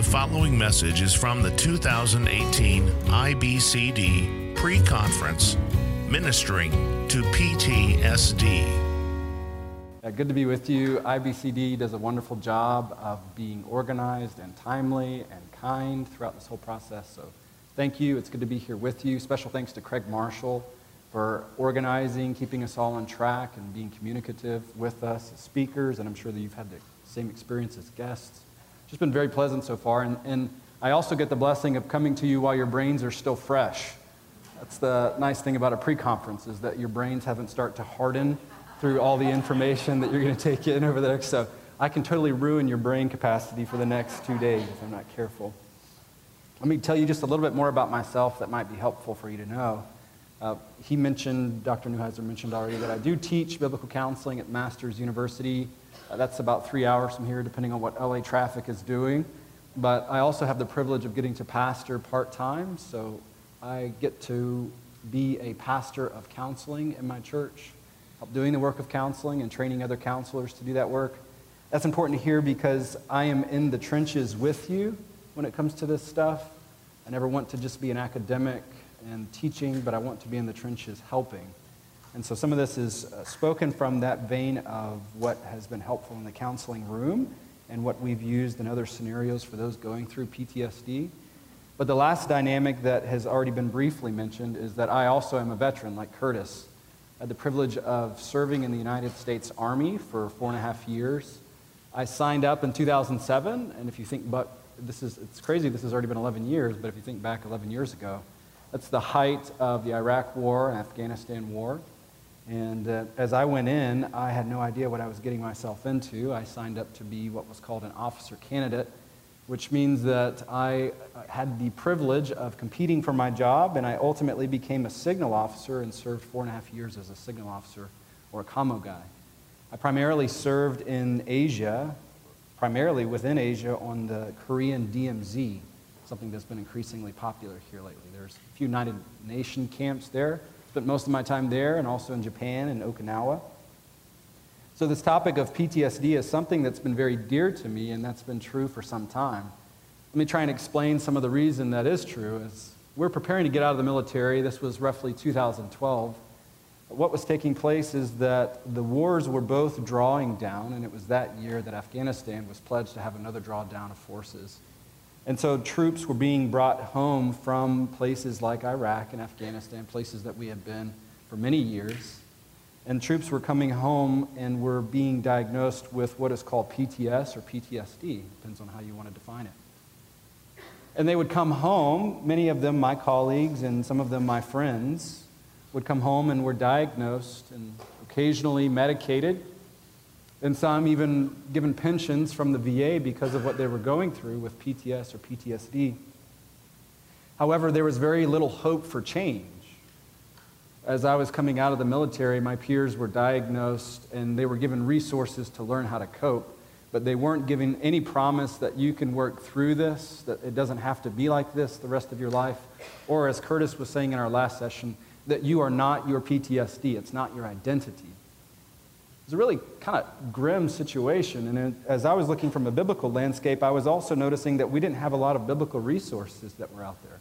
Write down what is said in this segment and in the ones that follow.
The following message is from the 2018 IBCD pre conference Ministering to PTSD. Uh, good to be with you. IBCD does a wonderful job of being organized and timely and kind throughout this whole process. So thank you. It's good to be here with you. Special thanks to Craig Marshall for organizing, keeping us all on track, and being communicative with us as speakers. And I'm sure that you've had the same experience as guests. Just been very pleasant so far. And, and I also get the blessing of coming to you while your brains are still fresh. That's the nice thing about a pre conference, is that your brains haven't started to harden through all the information that you're going to take in over the next. So I can totally ruin your brain capacity for the next two days if I'm not careful. Let me tell you just a little bit more about myself that might be helpful for you to know. Uh, he mentioned, Dr. Newheiser mentioned already, that I do teach biblical counseling at Masters University. Uh, that's about three hours from here, depending on what LA traffic is doing. But I also have the privilege of getting to pastor part time, so I get to be a pastor of counseling in my church, help doing the work of counseling and training other counselors to do that work. That's important to hear because I am in the trenches with you when it comes to this stuff. I never want to just be an academic and teaching, but I want to be in the trenches helping. And so some of this is uh, spoken from that vein of what has been helpful in the counseling room and what we've used in other scenarios for those going through PTSD. But the last dynamic that has already been briefly mentioned is that I also am a veteran, like Curtis. I had the privilege of serving in the United States Army for four and a half years. I signed up in 2007, and if you think about this is it's crazy this has already been 11 years, but if you think back 11 years ago, that's the height of the Iraq War and Afghanistan War. And uh, as I went in, I had no idea what I was getting myself into. I signed up to be what was called an officer candidate which means that I had the privilege of competing for my job, and I ultimately became a signal officer and served four and a half years as a signal officer or a commo guy. I primarily served in Asia, primarily within Asia on the Korean DMZ, something that's been increasingly popular here lately. There's a few United Nation camps there. Spent most of my time there and also in Japan and Okinawa. So, this topic of PTSD is something that's been very dear to me, and that's been true for some time. Let me try and explain some of the reason that is true. As we're preparing to get out of the military, this was roughly 2012. What was taking place is that the wars were both drawing down, and it was that year that Afghanistan was pledged to have another drawdown of forces. And so troops were being brought home from places like Iraq and Afghanistan, places that we had been for many years. And troops were coming home and were being diagnosed with what is called PTS or PTSD, depends on how you want to define it. And they would come home, many of them my colleagues and some of them my friends, would come home and were diagnosed and occasionally medicated, and some even given pensions from the VA because of what they were going through with PTS or PTSD. However, there was very little hope for change as I was coming out of the military, my peers were diagnosed and they were given resources to learn how to cope, but they weren't given any promise that you can work through this, that it doesn't have to be like this the rest of your life. Or, as Curtis was saying in our last session, that you are not your PTSD, it's not your identity. It's a really kind of grim situation. And as I was looking from a biblical landscape, I was also noticing that we didn't have a lot of biblical resources that were out there.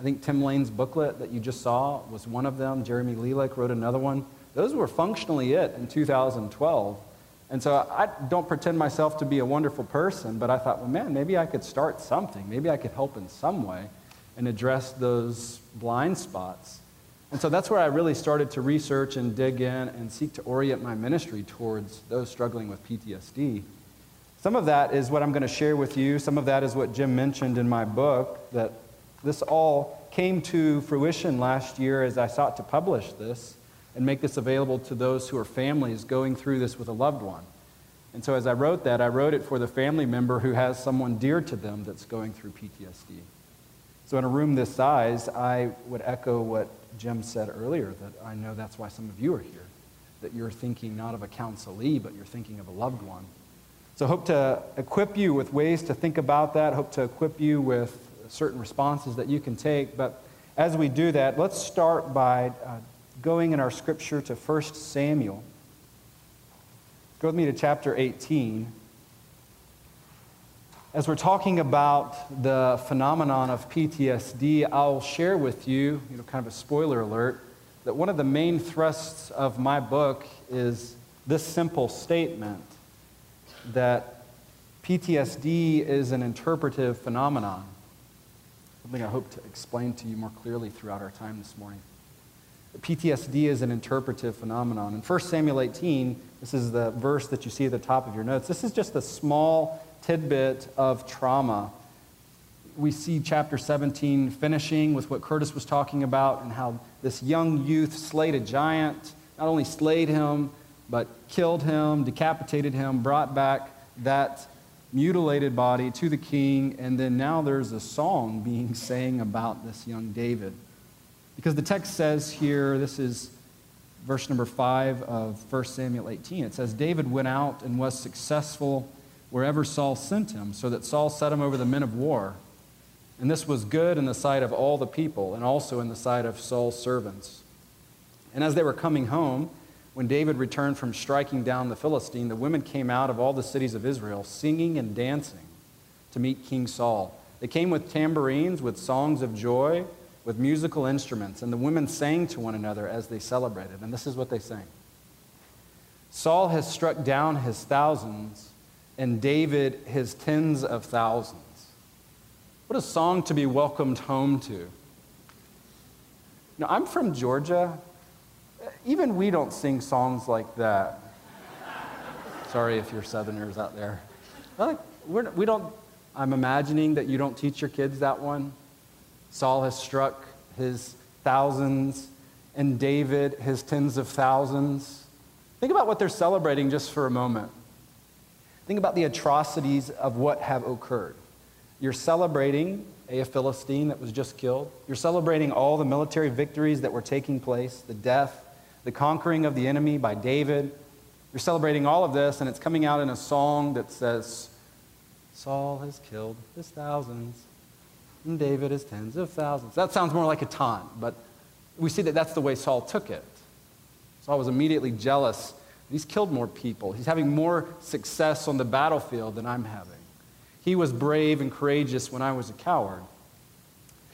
I think Tim Lane's booklet that you just saw was one of them. Jeremy Lelek wrote another one. Those were functionally it in 2012. And so I don't pretend myself to be a wonderful person, but I thought, well, man, maybe I could start something. Maybe I could help in some way and address those blind spots. And so that's where I really started to research and dig in and seek to orient my ministry towards those struggling with PTSD. Some of that is what I'm going to share with you. Some of that is what Jim mentioned in my book that this all came to fruition last year as I sought to publish this and make this available to those who are families going through this with a loved one. And so as I wrote that, I wrote it for the family member who has someone dear to them that's going through PTSD. So in a room this size, I would echo what Jim said earlier, that I know that's why some of you are here, that you're thinking not of a counselee, but you're thinking of a loved one. So hope to equip you with ways to think about that, hope to equip you with certain responses that you can take. But as we do that, let's start by uh, going in our scripture to 1 Samuel. Go with me to chapter 18. As we're talking about the phenomenon of PTSD, I'll share with you, you know, kind of a spoiler alert, that one of the main thrusts of my book is this simple statement that PTSD is an interpretive phenomenon. Something I hope to explain to you more clearly throughout our time this morning. PTSD is an interpretive phenomenon. In 1 Samuel 18, this is the verse that you see at the top of your notes. This is just a small tidbit of trauma. We see chapter 17 finishing with what Curtis was talking about and how this young youth slayed a giant, not only slayed him, but killed him, decapitated him, brought back that mutilated body to the king, and then now there's a song being sang about this young David. Because the text says here, this is verse number 5 of 1 Samuel 18. It says, David went out and was successful wherever Saul sent him, so that Saul set him over the men of war. And this was good in the sight of all the people, and also in the sight of Saul's servants. And as they were coming home, when David returned from striking down the Philistine, the women came out of all the cities of Israel, singing and dancing to meet King Saul. They came with tambourines, with songs of joy, with musical instruments, and the women sang to one another as they celebrated. And this is what they sang Saul has struck down his thousands and David his tens of thousands. What a song to be welcomed home to. Now, I'm from Georgia. Even we don't sing songs like that. Sorry if you're Southerners out there. We're, we don't, I'm imagining that you don't teach your kids that one. Saul has struck his thousands, and David his tens of thousands. Think about what they're celebrating just for a moment. Think about the atrocities of what have occurred. You're celebrating a Philistine that was just killed. You're celebrating all the military victories that were taking place, the death, the conquering of the enemy by David. You're celebrating all of this, and it's coming out in a song that says, Saul has killed his thousands, and David his tens of thousands. That sounds more like a taunt, but we see that that's the way Saul took it. Saul was immediately jealous He's killed more people. He's having more success on the battlefield than I'm having. He was brave and courageous when I was a coward.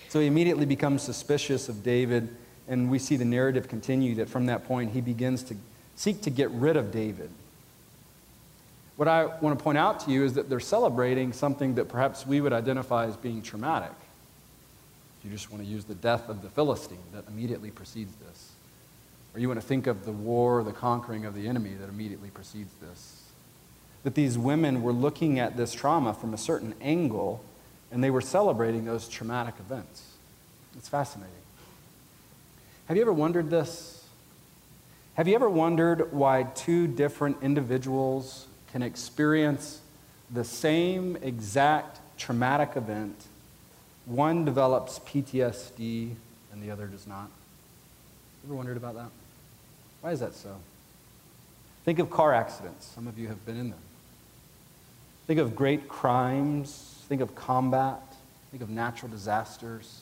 So he immediately becomes suspicious of David, and we see the narrative continue that from that point he begins to seek to get rid of David. What I want to point out to you is that they're celebrating something that perhaps we would identify as being traumatic. If You just want to use the death of the Philistine that immediately precedes this. Or you want to think of the war, the conquering of the enemy that immediately precedes this. That these women were looking at this trauma from a certain angle and they were celebrating those traumatic events. It's fascinating. Have you ever wondered this? Have you ever wondered why two different individuals can experience the same exact traumatic event? One develops PTSD and the other does not. Ever wondered about that? Why is that so? Think of car accidents. Some of you have been in them. Think of great crimes. Think of combat. Think of natural disasters.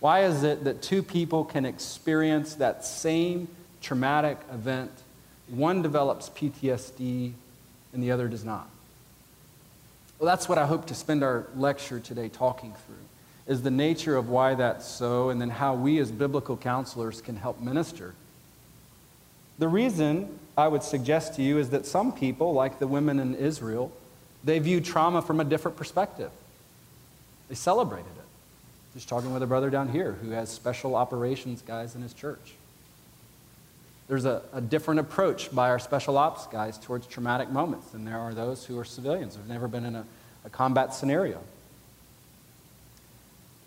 Why is it that two people can experience that same traumatic event? One develops PTSD and the other does not. Well, that's what I hope to spend our lecture today talking through is the nature of why that's so, and then how we as biblical counselors can help minister. The reason I would suggest to you is that some people, like the women in Israel, they view trauma from a different perspective. They celebrated it. Just talking with a brother down here who has special operations guys in his church. There's a, a different approach by our special ops guys towards traumatic moments than there are those who are civilians who've never been in a, a combat scenario.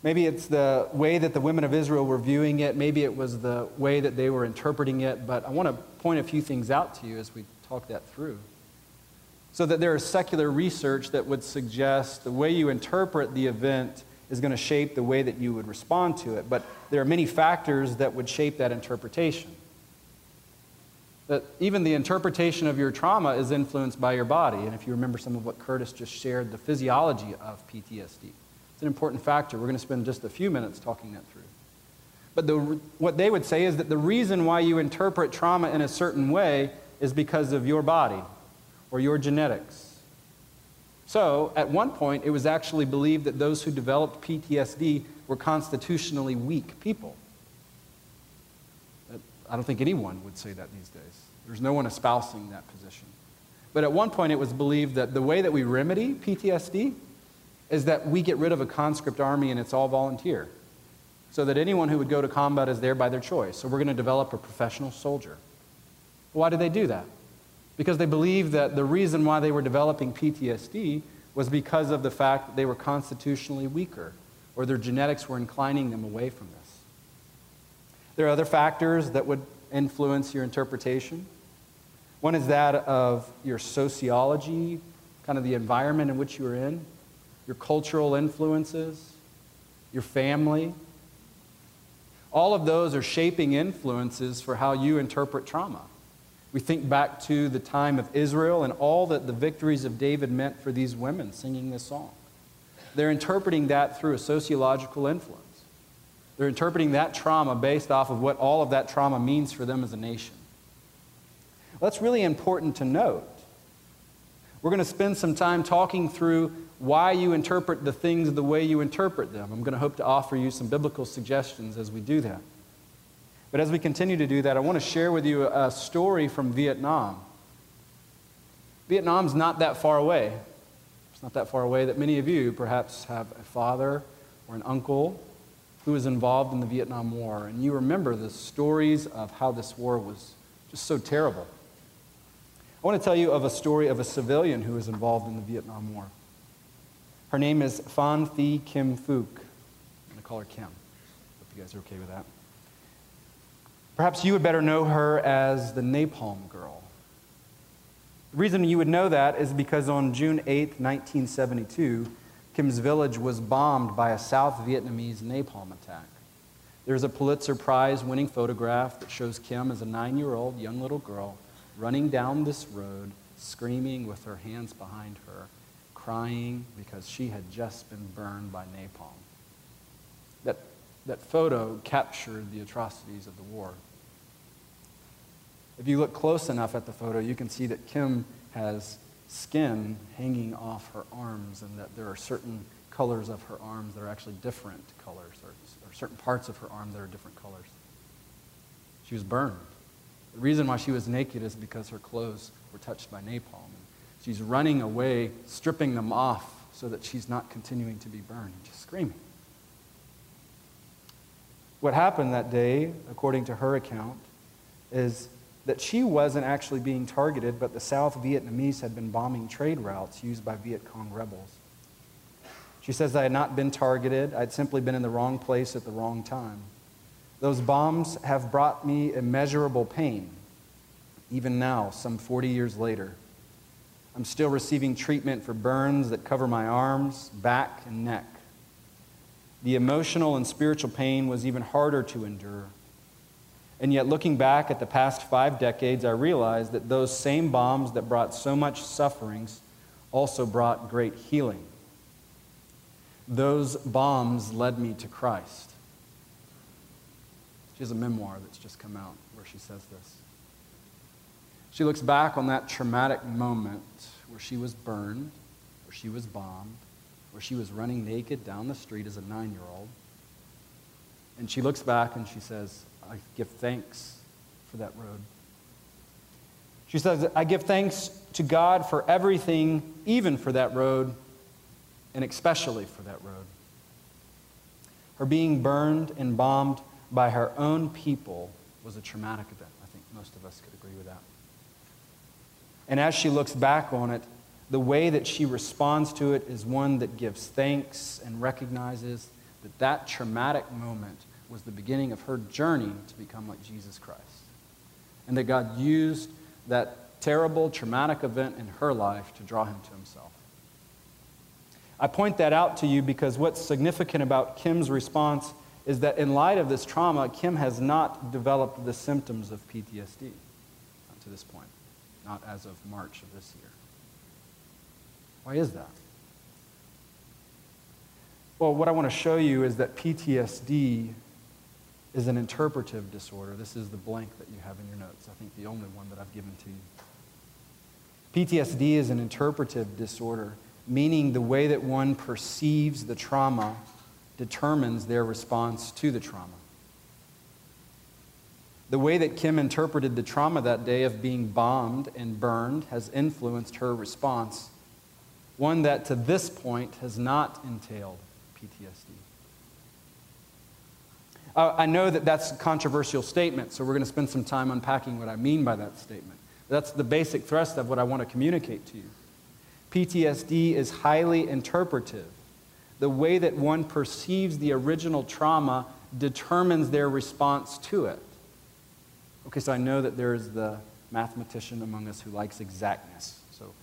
Maybe it's the way that the women of Israel were viewing it. Maybe it was the way that they were interpreting it. But I want to point a few things out to you as we talk that through. So that there is secular research that would suggest the way you interpret the event is going to shape the way that you would respond to it. But there are many factors that would shape that interpretation. That even the interpretation of your trauma is influenced by your body. And if you remember some of what Curtis just shared, the physiology of PTSD. It's an important factor. We're going to spend just a few minutes talking that through. But the, what they would say is that the reason why you interpret trauma in a certain way is because of your body or your genetics. So, at one point, it was actually believed that those who developed PTSD were constitutionally weak people. I don't think anyone would say that these days. There's no one espousing that position. But at one point, it was believed that the way that we remedy PTSD is that we get rid of a conscript army and it's all volunteer. So that anyone who would go to combat is there by their choice. So we're going to develop a professional soldier. Why did they do that? Because they believed that the reason why they were developing PTSD was because of the fact that they were constitutionally weaker or their genetics were inclining them away from this. There are other factors that would influence your interpretation. One is that of your sociology, kind of the environment in which you are in, your cultural influences, your family. All of those are shaping influences for how you interpret trauma. We think back to the time of Israel and all that the victories of David meant for these women singing this song. They're interpreting that through a sociological influence. They're interpreting that trauma based off of what all of that trauma means for them as a nation. Well, that's really important to note. We're going to spend some time talking through why you interpret the things the way you interpret them. I'm going to hope to offer you some biblical suggestions as we do that. But as we continue to do that, I want to share with you a story from Vietnam. Vietnam's not that far away. It's not that far away that many of you perhaps have a father or an uncle who was involved in the Vietnam War, and you remember the stories of how this war was just so terrible. I want to tell you of a story of a civilian who was involved in the Vietnam War. Her name is Phan Thi Kim Phuc. I'm going to call her Kim. Hope you guys are okay with that. Perhaps you would better know her as the Napalm Girl. The reason you would know that is because on June 8, 1972, Kim's village was bombed by a South Vietnamese napalm attack. There's a Pulitzer Prize winning photograph that shows Kim as a nine year old young little girl running down this road, screaming with her hands behind her, crying because she had just been burned by napalm. That, that photo captured the atrocities of the war. If you look close enough at the photo, you can see that Kim has skin hanging off her arms and that there are certain colors of her arms that are actually different colors, or, or certain parts of her arm that are different colors. She was burned. The reason why she was naked is because her clothes were touched by napalm. She's running away, stripping them off so that she's not continuing to be burned, and just screaming. What happened that day, according to her account, is that she wasn't actually being targeted, but the South Vietnamese had been bombing trade routes used by Viet Cong rebels. She says, I had not been targeted, I'd simply been in the wrong place at the wrong time. Those bombs have brought me immeasurable pain, even now, some 40 years later. I'm still receiving treatment for burns that cover my arms, back, and neck. The emotional and spiritual pain was even harder to endure. And yet, looking back at the past five decades, I realized that those same bombs that brought so much sufferings also brought great healing. Those bombs led me to Christ. She has a memoir that's just come out where she says this. She looks back on that traumatic moment where she was burned, where she was bombed, where she was running naked down the street as a nine year old. And she looks back and she says, I give thanks for that road. She says, I give thanks to God for everything, even for that road, and especially for that road. Her being burned and bombed by her own people was a traumatic event. I think most of us could agree with that. And as she looks back on it, the way that she responds to it is one that gives thanks and recognizes that that traumatic moment was the beginning of her journey to become like Jesus Christ. And that God used that terrible, traumatic event in her life to draw him to himself. I point that out to you because what's significant about Kim's response is that in light of this trauma, Kim has not developed the symptoms of PTSD to this point, not as of March of this year. Why is that? Well, what I want to show you is that PTSD is an interpretive disorder. This is the blank that you have in your notes. I think the only one that I've given to you. PTSD is an interpretive disorder, meaning the way that one perceives the trauma determines their response to the trauma. The way that Kim interpreted the trauma that day of being bombed and burned has influenced her response, one that to this point has not entailed PTSD. Uh, I know that that's a controversial statement, so we're going to spend some time unpacking what I mean by that statement. That's the basic thrust of what I want to communicate to you. PTSD is highly interpretive. The way that one perceives the original trauma determines their response to it. Okay, so I know that there's the mathematician among us who likes exactness. So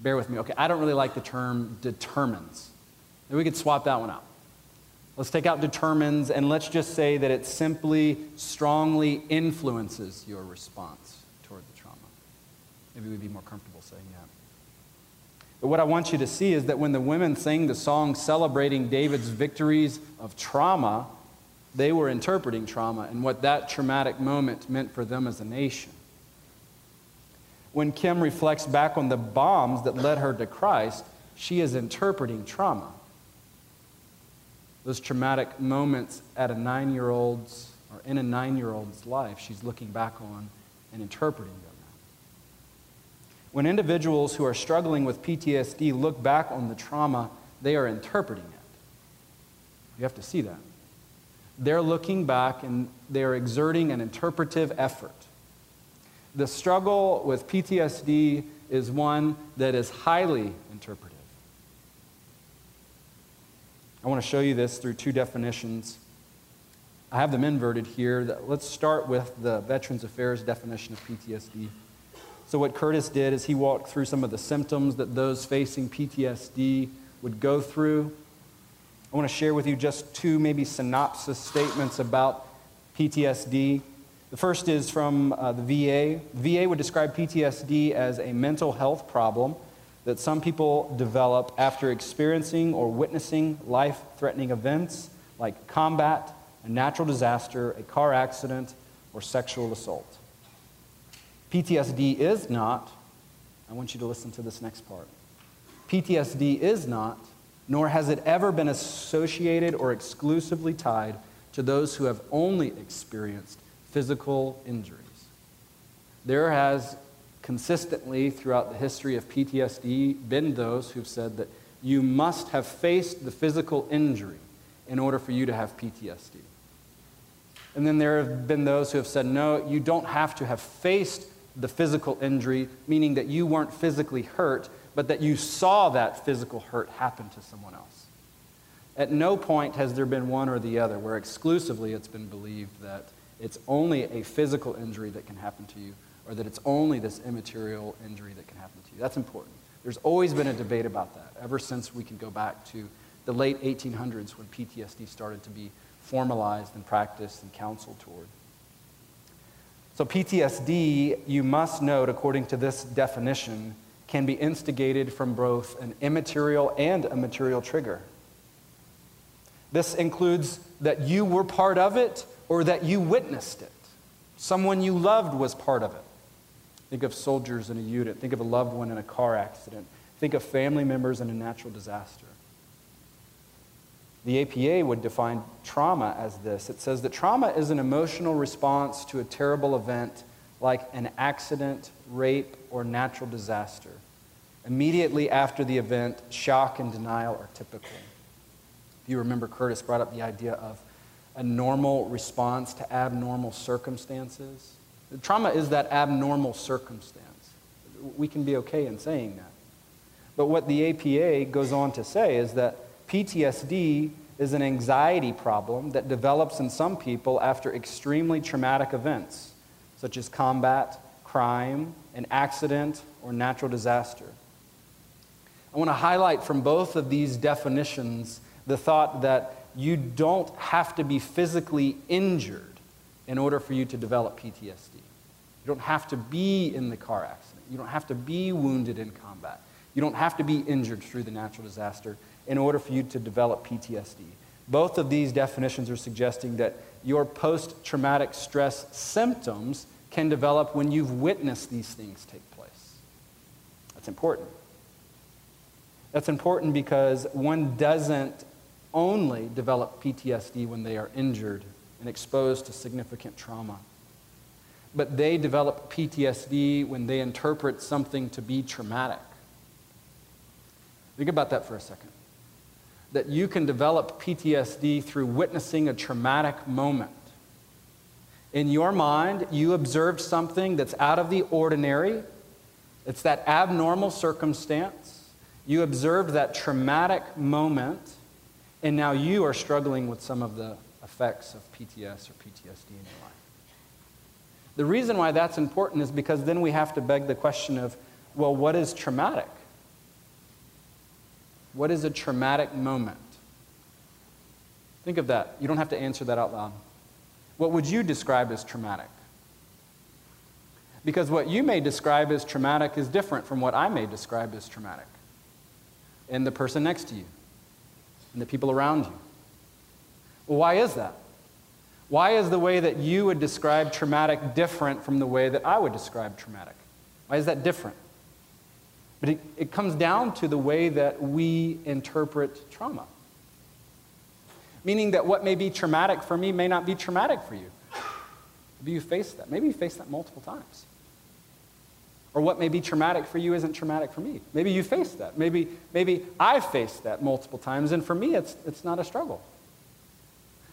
bear with me. Okay, I don't really like the term determines. Maybe we could swap that one out. Let's take out determines and let's just say that it simply strongly influences your response toward the trauma. Maybe we'd be more comfortable saying that. But what I want you to see is that when the women sang the song celebrating David's victories of trauma, they were interpreting trauma and what that traumatic moment meant for them as a nation. When Kim reflects back on the bombs that led her to Christ, she is interpreting trauma. Those traumatic moments at a nine year old's or in a nine year old's life, she's looking back on and interpreting them. When individuals who are struggling with PTSD look back on the trauma, they are interpreting it. You have to see that. They're looking back and they're exerting an interpretive effort. The struggle with PTSD is one that is highly interpretive. I want to show you this through two definitions. I have them inverted here. Let's start with the Veterans Affairs definition of PTSD. So, what Curtis did is he walked through some of the symptoms that those facing PTSD would go through. I want to share with you just two, maybe synopsis statements about PTSD. The first is from uh, the VA. VA would describe PTSD as a mental health problem that some people develop after experiencing or witnessing life threatening events like combat, a natural disaster, a car accident, or sexual assault. PTSD is not, I want you to listen to this next part. PTSD is not, nor has it ever been associated or exclusively tied to those who have only experienced physical injuries. There has consistently throughout the history of PTSD been those who've said that you must have faced the physical injury in order for you to have PTSD. And then there have been those who have said, no, you don't have to have faced the physical injury, meaning that you weren't physically hurt, but that you saw that physical hurt happen to someone else. At no point has there been one or the other where exclusively it's been believed that it's only a physical injury that can happen to you or that it's only this immaterial injury that can happen to you. That's important. There's always been a debate about that ever since we can go back to the late 1800s when PTSD started to be formalized and practiced and counseled toward. So, PTSD, you must note, according to this definition, can be instigated from both an immaterial and a material trigger. This includes that you were part of it or that you witnessed it. Someone you loved was part of it. Think of soldiers in a unit, think of a loved one in a car accident, think of family members in a natural disaster. The APA would define trauma as this it says that trauma is an emotional response to a terrible event like an accident, rape, or natural disaster. Immediately after the event, shock and denial are typical. If you remember Curtis brought up the idea of a normal response to abnormal circumstances. Trauma is that abnormal circumstance. We can be okay in saying that. But what the APA goes on to say is that PTSD is an anxiety problem that develops in some people after extremely traumatic events, such as combat, crime, an accident, or natural disaster. I want to highlight from both of these definitions the thought that you don't have to be physically injured in order for you to develop PTSD. You don't have to be in the car accident. You don't have to be wounded in combat. You don't have to be injured through the natural disaster in order for you to develop PTSD. Both of these definitions are suggesting that your post traumatic stress symptoms can develop when you've witnessed these things take place. That's important. That's important because one doesn't only develop PTSD when they are injured and exposed to significant trauma, but they develop PTSD when they interpret something to be traumatic. Think about that for a second. That you can develop PTSD through witnessing a traumatic moment. In your mind, you observed something that's out of the ordinary, it's that abnormal circumstance. You observed that traumatic moment, and now you are struggling with some of the effects of PTS or PTSD in your life. The reason why that's important is because then we have to beg the question of well, what is traumatic? What is a traumatic moment? Think of that. You don't have to answer that out loud. What would you describe as traumatic? Because what you may describe as traumatic is different from what I may describe as traumatic. And the person next to you, and the people around you. Well, why is that? Why is the way that you would describe traumatic different from the way that I would describe traumatic? Why is that different? But it, it comes down to the way that we interpret trauma. Meaning that what may be traumatic for me may not be traumatic for you. Maybe you face that. Maybe you face that multiple times. Or what may be traumatic for you isn't traumatic for me. Maybe you face that. Maybe, maybe I've faced that multiple times, and for me, it's, it's not a struggle.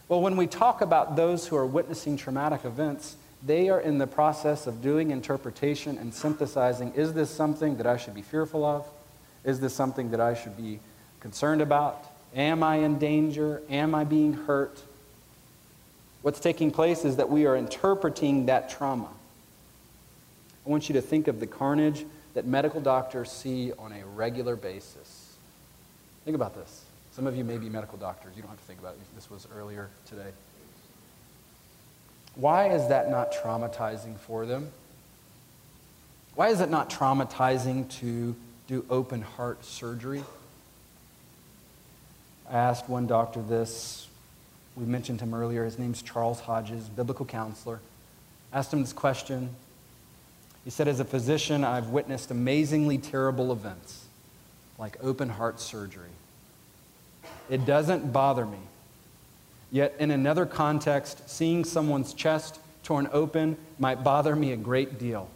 Well, when we talk about those who are witnessing traumatic events, they are in the process of doing interpretation and synthesizing is this something that I should be fearful of? Is this something that I should be concerned about? Am I in danger? Am I being hurt? What's taking place is that we are interpreting that trauma. I want you to think of the carnage that medical doctors see on a regular basis. Think about this. Some of you may be medical doctors. You don't have to think about it. This was earlier today. Why is that not traumatizing for them? Why is it not traumatizing to do open heart surgery? I asked one doctor this. We mentioned him earlier. His name's Charles Hodges, biblical counselor. asked him this question. He said, As a physician, I've witnessed amazingly terrible events, like open heart surgery. It doesn't bother me Yet, in another context, seeing someone's chest torn open might bother me a great deal.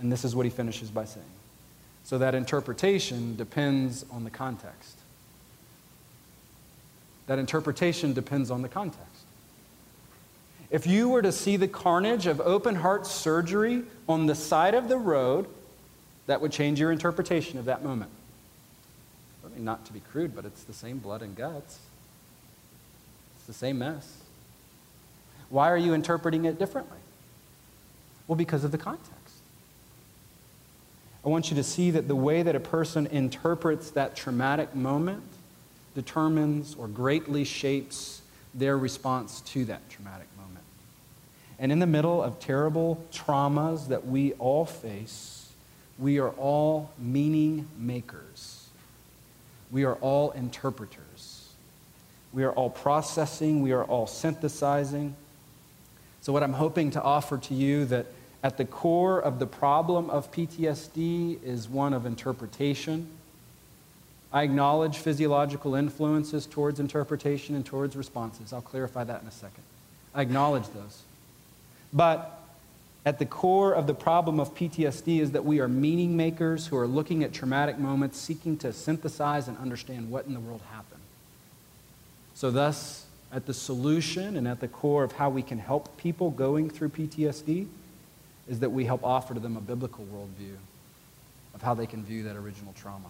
And this is what he finishes by saying. So that interpretation depends on the context. That interpretation depends on the context. If you were to see the carnage of open heart surgery on the side of the road, that would change your interpretation of that moment. Certainly not to be crude, but it's the same blood and guts. It's the same mess. Why are you interpreting it differently? Well, because of the context. I want you to see that the way that a person interprets that traumatic moment determines or greatly shapes their response to that traumatic moment. And in the middle of terrible traumas that we all face, we are all meaning makers. We are all interpreters. We are all processing, we are all synthesizing. So, what I'm hoping to offer to you that at the core of the problem of PTSD is one of interpretation. I acknowledge physiological influences towards interpretation and towards responses. I'll clarify that in a second. I acknowledge those. But at the core of the problem of PTSD is that we are meaning makers who are looking at traumatic moments, seeking to synthesize and understand what in the world happened. So, thus, at the solution and at the core of how we can help people going through PTSD is that we help offer to them a biblical worldview of how they can view that original trauma.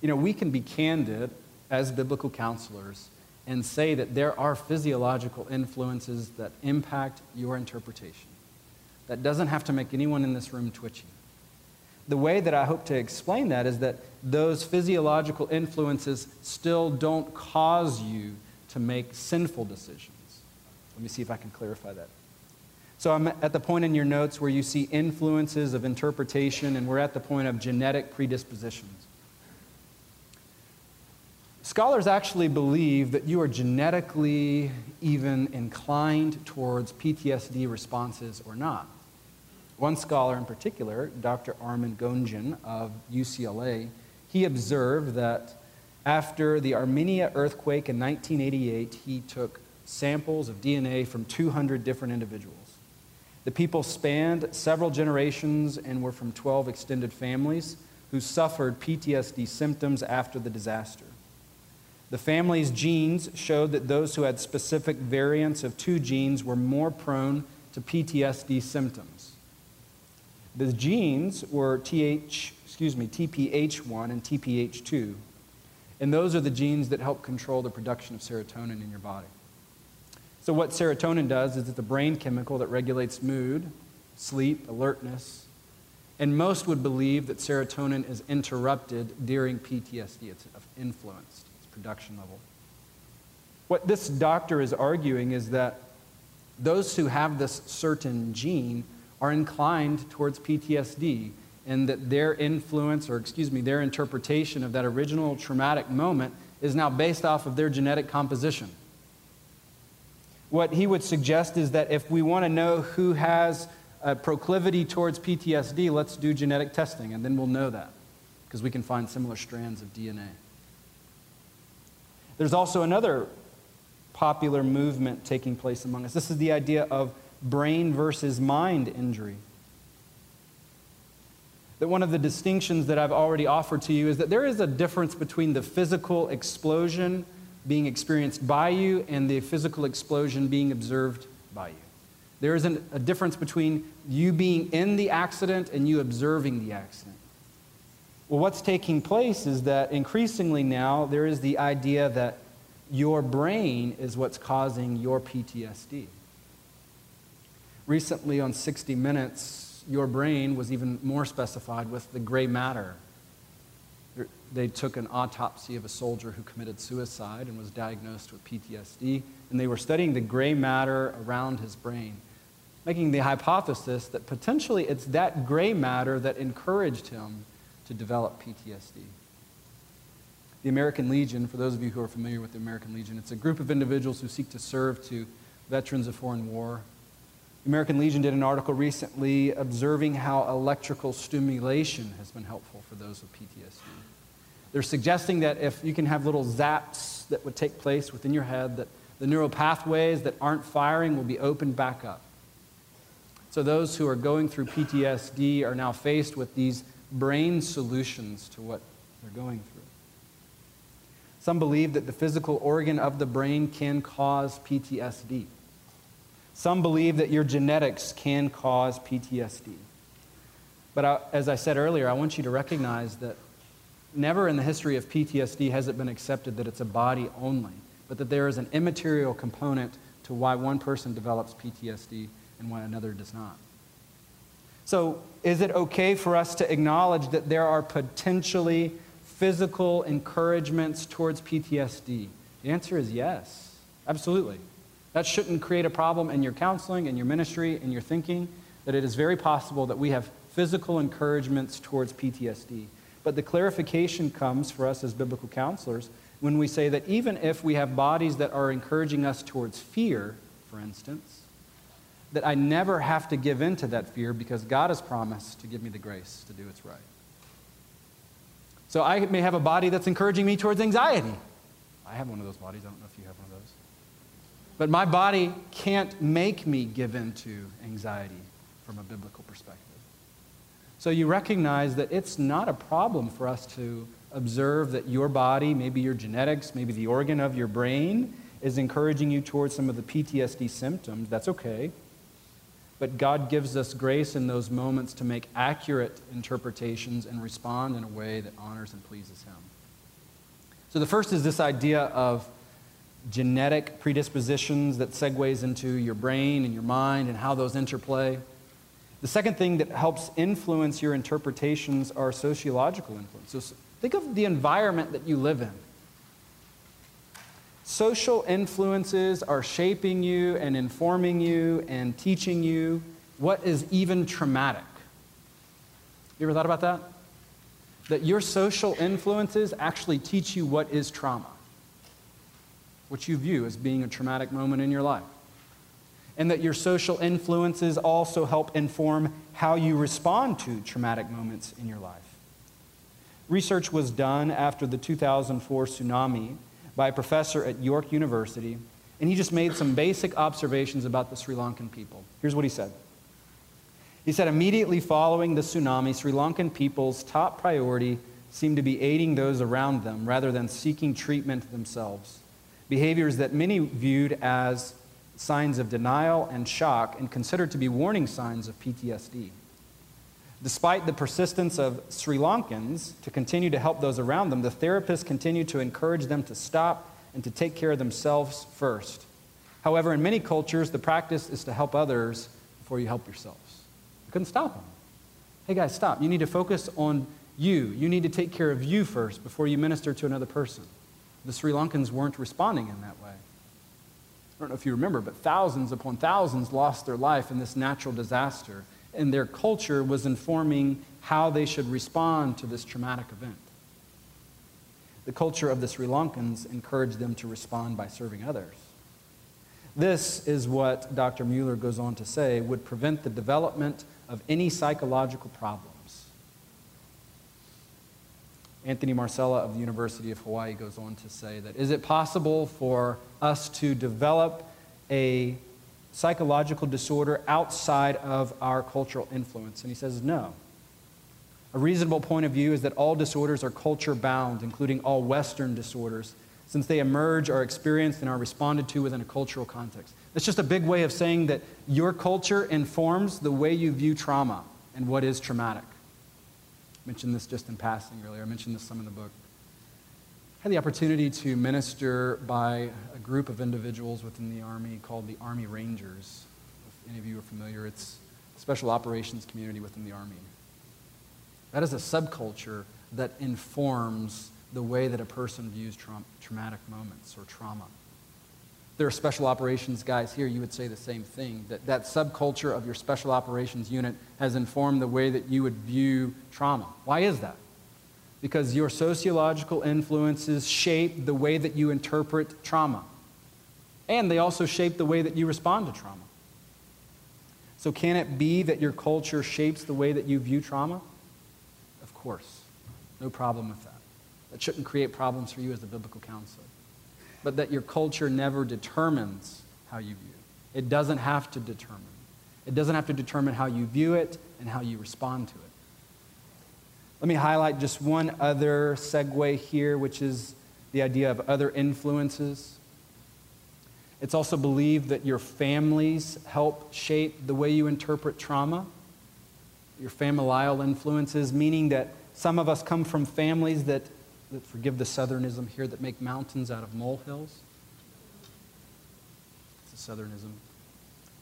You know, we can be candid as biblical counselors and say that there are physiological influences that impact your interpretation. That doesn't have to make anyone in this room twitchy the way that I hope to explain that is that those physiological influences still don't cause you to make sinful decisions. Let me see if I can clarify that. So I'm at the point in your notes where you see influences of interpretation, and we're at the point of genetic predispositions. Scholars actually believe that you are genetically even inclined towards PTSD responses or not One scholar in particular, Dr. Armen Goenjian of UCLA, he observed that after the Armenia earthquake in 1988, he took samples of DNA from 200 different individuals. The people spanned several generations and were from 12 extended families who suffered PTSD symptoms after the disaster. The family's genes showed that those who had specific variants of two genes were more prone to PTSD symptoms. The genes were TH, excuse me, TPH1 and TPH2, and those are the genes that help control the production of serotonin in your body. So, what serotonin does is it's a brain chemical that regulates mood, sleep, alertness. And most would believe that serotonin is interrupted during PTSD. It's influenced, its production level. What this doctor is arguing is that those who have this certain gene are inclined towards PTSD and that their influence, or excuse me, their interpretation of that original traumatic moment is now based off of their genetic composition. What he would suggest is that if we want to know who has a proclivity towards PTSD, let's do genetic testing, and then we'll know that because we can find similar strands of DNA. There's also another popular movement taking place among us. This is the idea of brain versus mind injury. That one of the distinctions that I've already offered to you is that there is a difference between the physical explosion being experienced by you and the physical explosion being observed by you. There is an, a difference between you being in the accident and you observing the accident. Well, what's taking place is that increasingly now there is the idea that your brain is what's causing your PTSD. Recently on 60 Minutes, your brain was even more specified with the gray matter they took an autopsy of a soldier who committed suicide and was diagnosed with PTSD, and they were studying the gray matter around his brain, making the hypothesis that potentially it's that gray matter that encouraged him to develop PTSD. The American Legion, for those of you who are familiar with the American Legion, it's a group of individuals who seek to serve to veterans of foreign war. American Legion did an article recently observing how electrical stimulation has been helpful for those with PTSD. They're suggesting that if you can have little zaps that would take place within your head, that the neural pathways that aren't firing will be opened back up. So those who are going through PTSD are now faced with these brain solutions to what they're going through. Some believe that the physical organ of the brain can cause PTSD. Some believe that your genetics can cause PTSD. But I, as I said earlier, I want you to recognize that Never in the history of PTSD has it been accepted that it's a body only, but that there is an immaterial component to why one person develops PTSD and why another does not. So, is it okay for us to acknowledge that there are potentially physical encouragements towards PTSD? The answer is yes, absolutely. That shouldn't create a problem in your counseling, in your ministry, in your thinking, that it is very possible that we have physical encouragements towards PTSD. But the clarification comes for us as biblical counselors when we say that even if we have bodies that are encouraging us towards fear, for instance, that I never have to give in to that fear because God has promised to give me the grace to do what's right. So I may have a body that's encouraging me towards anxiety. I have one of those bodies. I don't know if you have one of those. But my body can't make me give in to anxiety from a biblical perspective. So you recognize that it's not a problem for us to observe that your body, maybe your genetics, maybe the organ of your brain, is encouraging you towards some of the PTSD symptoms. That's okay. But God gives us grace in those moments to make accurate interpretations and respond in a way that honors and pleases Him. So the first is this idea of genetic predispositions that segues into your brain and your mind and how those interplay. The second thing that helps influence your interpretations are sociological influences. Think of the environment that you live in. Social influences are shaping you and informing you and teaching you what is even traumatic. You ever thought about that? That your social influences actually teach you what is trauma, what you view as being a traumatic moment in your life. and that your social influences also help inform how you respond to traumatic moments in your life. Research was done after the 2004 tsunami by a professor at York University, and he just made some basic observations about the Sri Lankan people. Here's what he said. He said, immediately following the tsunami, Sri Lankan people's top priority seemed to be aiding those around them rather than seeking treatment themselves. Behaviors that many viewed as signs of denial and shock and considered to be warning signs of PTSD. Despite the persistence of Sri Lankans to continue to help those around them, the therapists continued to encourage them to stop and to take care of themselves first. However, in many cultures, the practice is to help others before you help yourselves. I couldn't stop them. Hey guys, stop. You need to focus on you. You need to take care of you first before you minister to another person. The Sri Lankans weren't responding in that way. I don't know if you remember, but thousands upon thousands lost their life in this natural disaster, and their culture was informing how they should respond to this traumatic event. The culture of the Sri Lankans encouraged them to respond by serving others. This is what Dr. Mueller goes on to say would prevent the development of any psychological problems. Anthony Marsella of the University of Hawaii goes on to say that is it possible for us to develop a psychological disorder outside of our cultural influence? And he says no. A reasonable point of view is that all disorders are culture bound, including all Western disorders, since they emerge, are experienced, and are responded to within a cultural context. That's just a big way of saying that your culture informs the way you view trauma and what is traumatic mentioned this just in passing earlier. I mentioned this some in the book. I had the opportunity to minister by a group of individuals within the Army called the Army Rangers. If any of you are familiar, it's a special operations community within the Army. That is a subculture that informs the way that a person views tra- traumatic moments or trauma there are special operations guys here, you would say the same thing. That that subculture of your special operations unit has informed the way that you would view trauma. Why is that? Because your sociological influences shape the way that you interpret trauma. And they also shape the way that you respond to trauma. So, can it be that your culture shapes the way that you view trauma? Of course. No problem with that. That shouldn't create problems for you as a biblical counselor but that your culture never determines how you view it. It doesn't have to determine. It doesn't have to determine how you view it and how you respond to it. Let me highlight just one other segue here, which is the idea of other influences. It's also believed that your families help shape the way you interpret trauma, your familial influences, meaning that some of us come from families that that forgive the southernism here, that make mountains out of molehills. It's a southernism.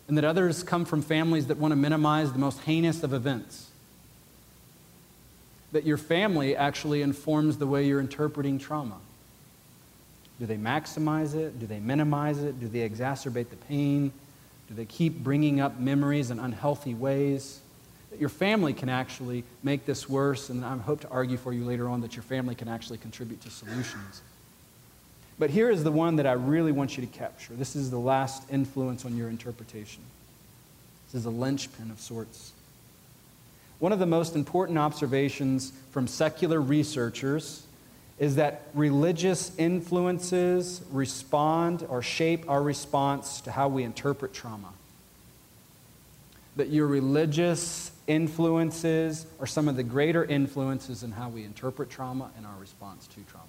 And that others come from families that want to minimize the most heinous of events. That your family actually informs the way you're interpreting trauma. Do they maximize it? Do they minimize it? Do they exacerbate the pain? Do they keep bringing up memories in unhealthy ways? That your family can actually make this worse, and I hope to argue for you later on that your family can actually contribute to solutions. But here is the one that I really want you to capture. This is the last influence on your interpretation. This is a linchpin of sorts. One of the most important observations from secular researchers is that religious influences respond or shape our response to how we interpret trauma. That your religious influences are some of the greater influences in how we interpret trauma and our response to trauma.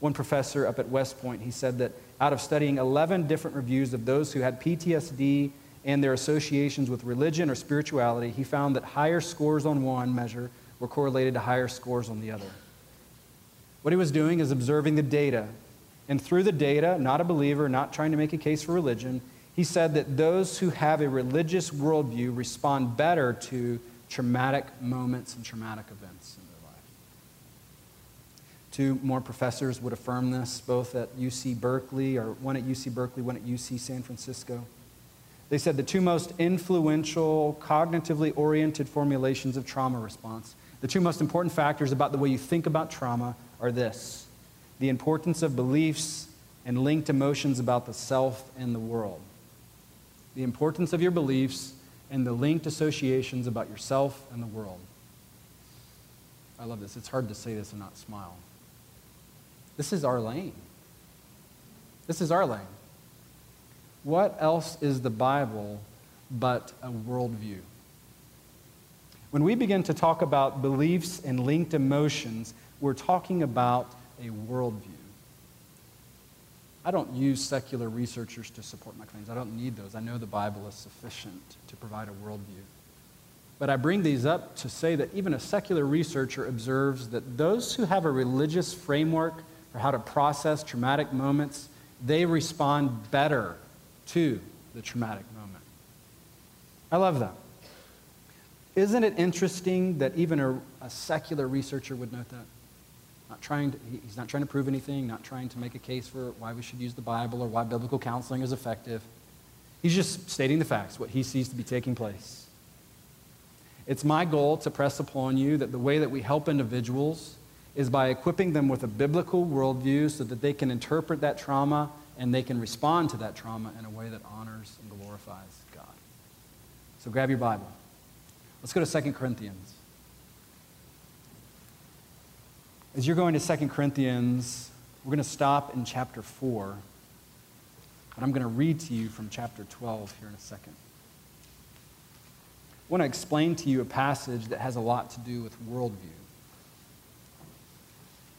One professor up at West Point, he said that out of studying 11 different reviews of those who had PTSD and their associations with religion or spirituality, he found that higher scores on one measure were correlated to higher scores on the other. What he was doing is observing the data. And through the data, not a believer, not trying to make a case for religion, he said that those who have a religious worldview respond better to traumatic moments and traumatic events in their life. Two more professors would affirm this, both at UC Berkeley, or one at UC Berkeley, one at UC San Francisco. They said the two most influential, cognitively oriented formulations of trauma response, the two most important factors about the way you think about trauma are this the importance of beliefs and linked emotions about the self and the world. The importance of your beliefs, and the linked associations about yourself and the world. I love this. It's hard to say this and not smile. This is our lane. This is our lane. What else is the Bible but a worldview? When we begin to talk about beliefs and linked emotions, we're talking about a worldview. I don't use secular researchers to support my claims. I don't need those. I know the Bible is sufficient to provide a worldview. But I bring these up to say that even a secular researcher observes that those who have a religious framework for how to process traumatic moments, they respond better to the traumatic moment. I love that. Isn't it interesting that even a, a secular researcher would note that? Not trying to, he's not trying to prove anything, not trying to make a case for why we should use the Bible or why biblical counseling is effective. He's just stating the facts, what he sees to be taking place. It's my goal to press upon you that the way that we help individuals is by equipping them with a biblical worldview so that they can interpret that trauma and they can respond to that trauma in a way that honors and glorifies God. So grab your Bible. Let's go to 2 Corinthians. As you're going to 2 Corinthians, we're going to stop in chapter 4, but I'm going to read to you from chapter 12 here in a second. I want to explain to you a passage that has a lot to do with worldview.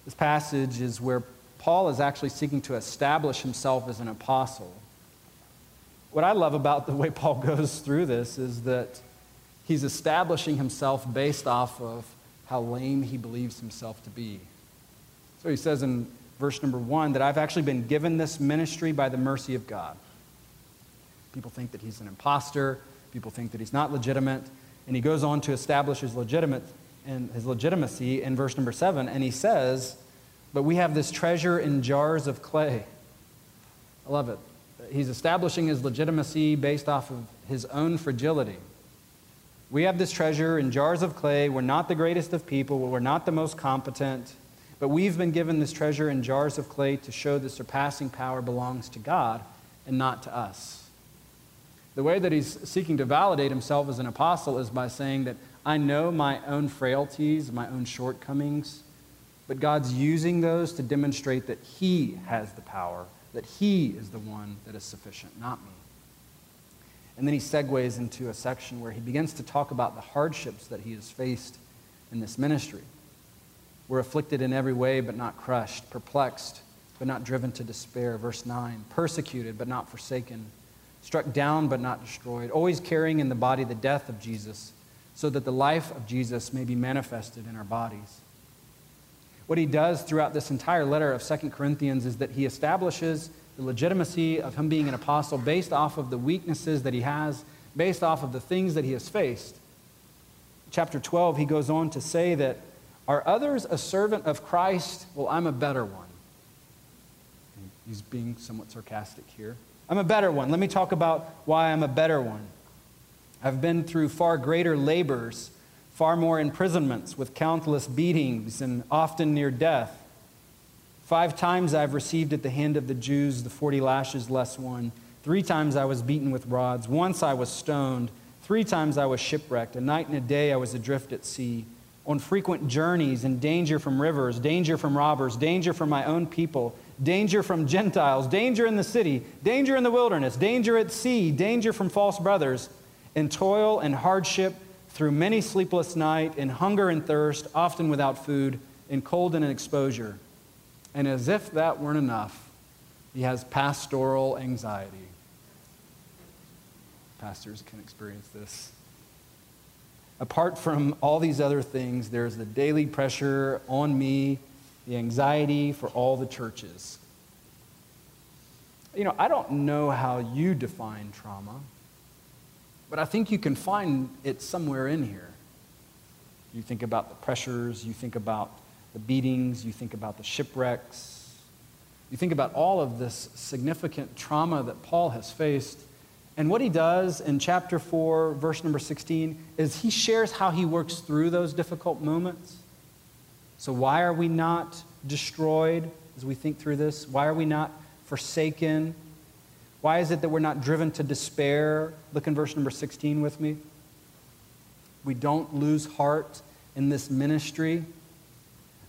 This passage is where Paul is actually seeking to establish himself as an apostle. What I love about the way Paul goes through this is that he's establishing himself based off of how lame he believes himself to be. So he says in verse number one that I've actually been given this ministry by the mercy of God. People think that he's an impostor. People think that he's not legitimate. And he goes on to establish his legitimate and his legitimacy in verse number seven, and he says, But we have this treasure in jars of clay. I love it. He's establishing his legitimacy based off of his own fragility. We have this treasure in jars of clay. We're not the greatest of people. We're not the most competent. But we've been given this treasure in jars of clay to show the surpassing power belongs to God and not to us. The way that he's seeking to validate himself as an apostle is by saying that I know my own frailties, my own shortcomings, but God's using those to demonstrate that he has the power, that he is the one that is sufficient, not me. And then he segues into a section where he begins to talk about the hardships that he has faced in this ministry. We're afflicted in every way, but not crushed, perplexed, but not driven to despair. Verse 9 persecuted, but not forsaken, struck down, but not destroyed, always carrying in the body the death of Jesus, so that the life of Jesus may be manifested in our bodies. What he does throughout this entire letter of Second Corinthians is that he establishes the legitimacy of him being an apostle based off of the weaknesses that he has, based off of the things that he has faced. Chapter 12, he goes on to say that, Are others a servant of Christ? Well, I'm a better one. He's being somewhat sarcastic here. I'm a better one. Let me talk about why I'm a better one. I've been through far greater labors, far more imprisonments with countless beatings and often near death. Five times I've received at the hand of the Jews the 40 lashes less one. Three times I was beaten with rods. Once I was stoned. Three times I was shipwrecked. A night and a day I was adrift at sea. On frequent journeys in danger from rivers, danger from robbers, danger from my own people, danger from Gentiles, danger in the city, danger in the wilderness, danger at sea, danger from false brothers, in toil and hardship, through many sleepless nights, in hunger and thirst, often without food, in cold and in exposure. And as if that weren't enough, he has pastoral anxiety. Pastors can experience this. Apart from all these other things, there's the daily pressure on me, the anxiety for all the churches. You know, I don't know how you define trauma, but I think you can find it somewhere in here. You think about the pressures, you think about the beatings, you think about the shipwrecks, you think about all of this significant trauma that Paul has faced. And what he does in chapter 4, verse number 16, is he shares how he works through those difficult moments. So, why are we not destroyed as we think through this? Why are we not forsaken? Why is it that we're not driven to despair? Look in verse number 16 with me. We don't lose heart in this ministry.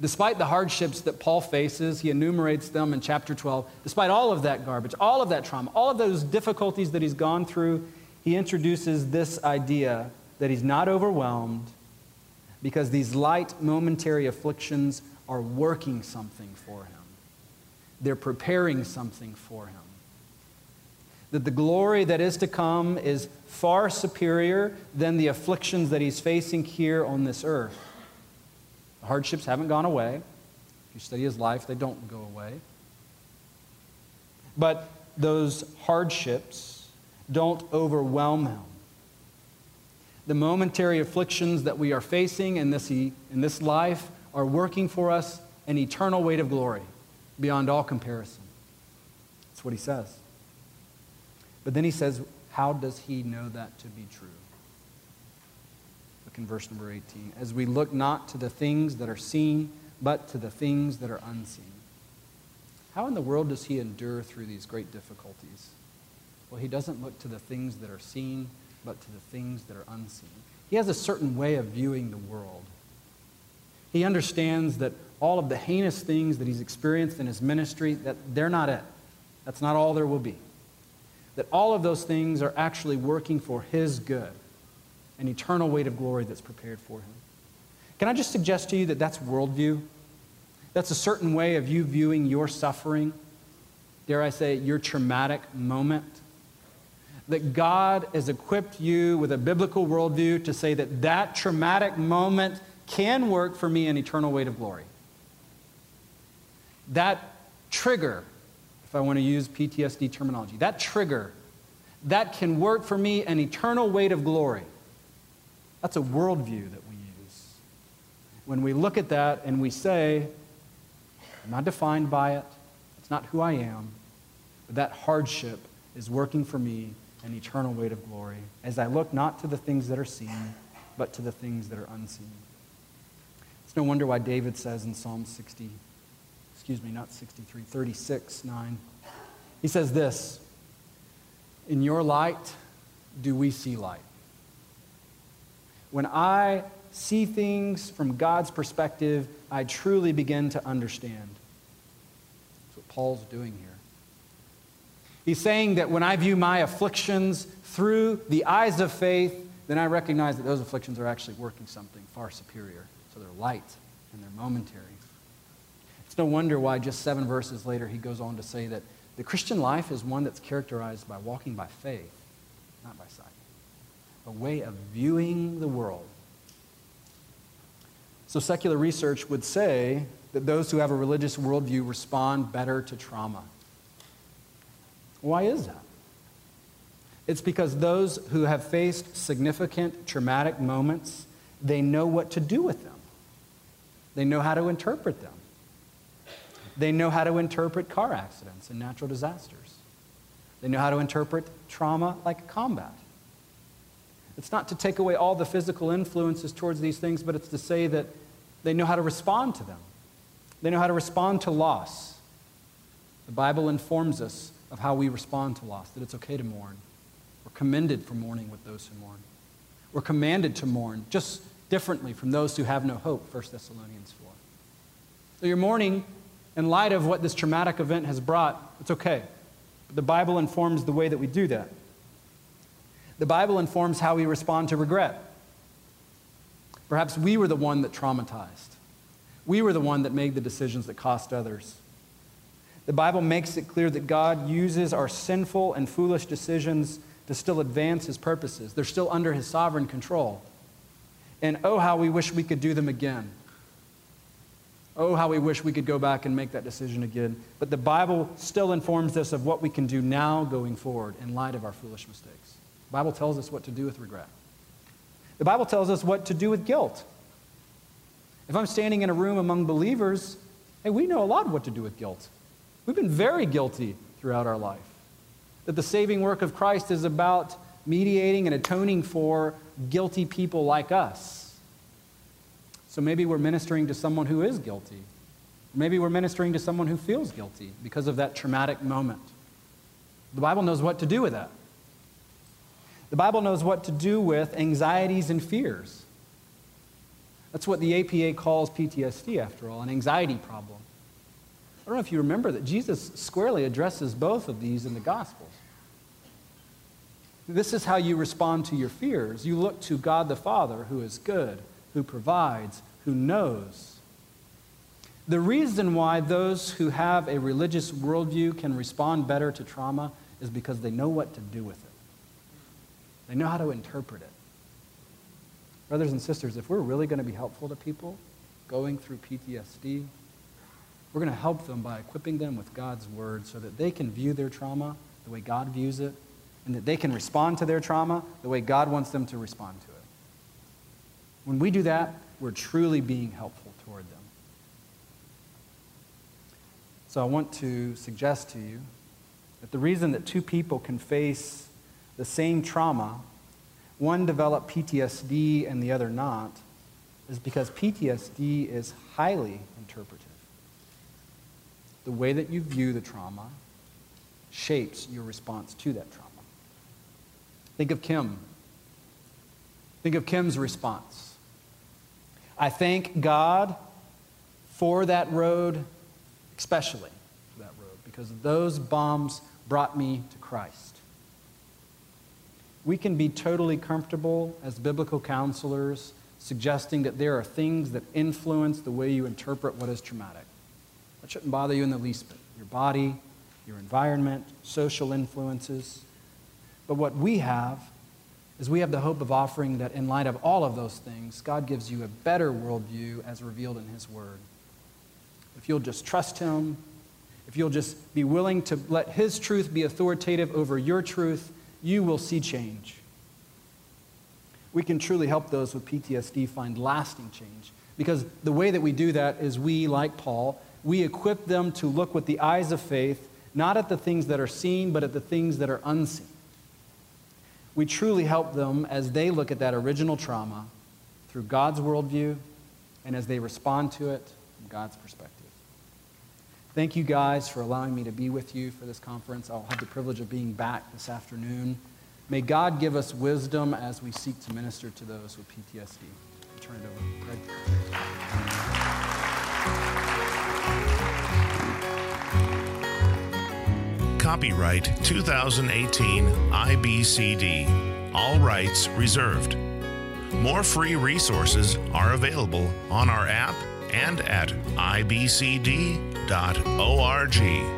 Despite the hardships that Paul faces, he enumerates them in chapter 12. Despite all of that garbage, all of that trauma, all of those difficulties that he's gone through, he introduces this idea that he's not overwhelmed because these light momentary afflictions are working something for him. They're preparing something for him. That the glory that is to come is far superior than the afflictions that he's facing here on this earth. The hardships haven't gone away. If you study his life, they don't go away. But those hardships don't overwhelm him. The momentary afflictions that we are facing in this, in this life are working for us an eternal weight of glory beyond all comparison. That's what he says. But then he says, How does he know that to be true? In verse number 18. As we look not to the things that are seen, but to the things that are unseen. How in the world does he endure through these great difficulties? Well, he doesn't look to the things that are seen, but to the things that are unseen. He has a certain way of viewing the world. He understands that all of the heinous things that he's experienced in his ministry, that they're not it. That's not all there will be. That all of those things are actually working for his good an eternal weight of glory that's prepared for him. Can I just suggest to you that that's worldview? That's a certain way of you viewing your suffering, dare I say, your traumatic moment. That God has equipped you with a biblical worldview to say that that traumatic moment can work for me an eternal weight of glory. That trigger, if I want to use PTSD terminology, that trigger, that can work for me an eternal weight of glory. That's a worldview that we use. When we look at that and we say, I'm not defined by it, it's not who I am, but that hardship is working for me an eternal weight of glory as I look not to the things that are seen, but to the things that are unseen. It's no wonder why David says in Psalm 60, excuse me, not 63, 36, 9, he says this In your light do we see light when I see things from God's perspective, I truly begin to understand. That's what Paul's doing here. He's saying that when I view my afflictions through the eyes of faith, then I recognize that those afflictions are actually working something far superior. So they're light and they're momentary. It's no wonder why just seven verses later he goes on to say that the Christian life is one that's characterized by walking by faith, not by sight a way of viewing the world. So, secular research would say that those who have a religious worldview respond better to trauma. Why is that? It's because those who have faced significant traumatic moments, they know what to do with them. They know how to interpret them. They know how to interpret car accidents and natural disasters. They know how to interpret trauma like combat. It's not to take away all the physical influences towards these things, but it's to say that they know how to respond to them. They know how to respond to loss. The Bible informs us of how we respond to loss, that it's okay to mourn. We're commended for mourning with those who mourn. We're commanded to mourn just differently from those who have no hope, 1 Thessalonians 4. So you're mourning in light of what this traumatic event has brought. It's okay. But the Bible informs the way that we do that. The Bible informs how we respond to regret. Perhaps we were the one that traumatized. We were the one that made the decisions that cost others. The Bible makes it clear that God uses our sinful and foolish decisions to still advance his purposes. They're still under his sovereign control. And oh, how we wish we could do them again. Oh, how we wish we could go back and make that decision again. But the Bible still informs us of what we can do now going forward in light of our foolish mistakes. The Bible tells us what to do with regret. The Bible tells us what to do with guilt. If I'm standing in a room among believers, hey, we know a lot of what to do with guilt. We've been very guilty throughout our life. That the saving work of Christ is about mediating and atoning for guilty people like us. So maybe we're ministering to someone who is guilty. Maybe we're ministering to someone who feels guilty because of that traumatic moment. The Bible knows what to do with that. The Bible knows what to do with anxieties and fears. That's what the APA calls PTSD, after all, an anxiety problem. I don't know if you remember that Jesus squarely addresses both of these in the Gospels. This is how you respond to your fears. You look to God the Father, who is good, who provides, who knows. The reason why those who have a religious worldview can respond better to trauma is because they know what to do with it. They know how to interpret it. Brothers and sisters, if we're really going to be helpful to people going through PTSD, we're going to help them by equipping them with God's word so that they can view their trauma the way God views it and that they can respond to their trauma the way God wants them to respond to it. When we do that, we're truly being helpful toward them. So I want to suggest to you that the reason that two people can face the same trauma, one develop PTSD and the other not, is because PTSD is highly interpretive. The way that you view the trauma shapes your response to that trauma. Think of Kim. Think of Kim's response. I thank God for that road, especially for that road, because those bombs brought me to Christ. We can be totally comfortable as biblical counselors suggesting that there are things that influence the way you interpret what is traumatic. That shouldn't bother you in the least bit. Your body, your environment, social influences. But what we have is we have the hope of offering that in light of all of those things, God gives you a better worldview as revealed in His Word. If you'll just trust Him, if you'll just be willing to let His truth be authoritative over your truth, you will see change. We can truly help those with PTSD find lasting change because the way that we do that is we, like Paul, we equip them to look with the eyes of faith, not at the things that are seen, but at the things that are unseen we truly help them as they look at that original trauma through God's worldview and as they respond to it from God's perspective. Thank you guys for allowing me to be with you for this conference. I'll have the privilege of being back this afternoon. May God give us wisdom as we seek to minister to those with PTSD. I'll turn it over. Copyright 2018 IBCD. All rights reserved. More free resources are available on our app and at ibcd.org dot o r g.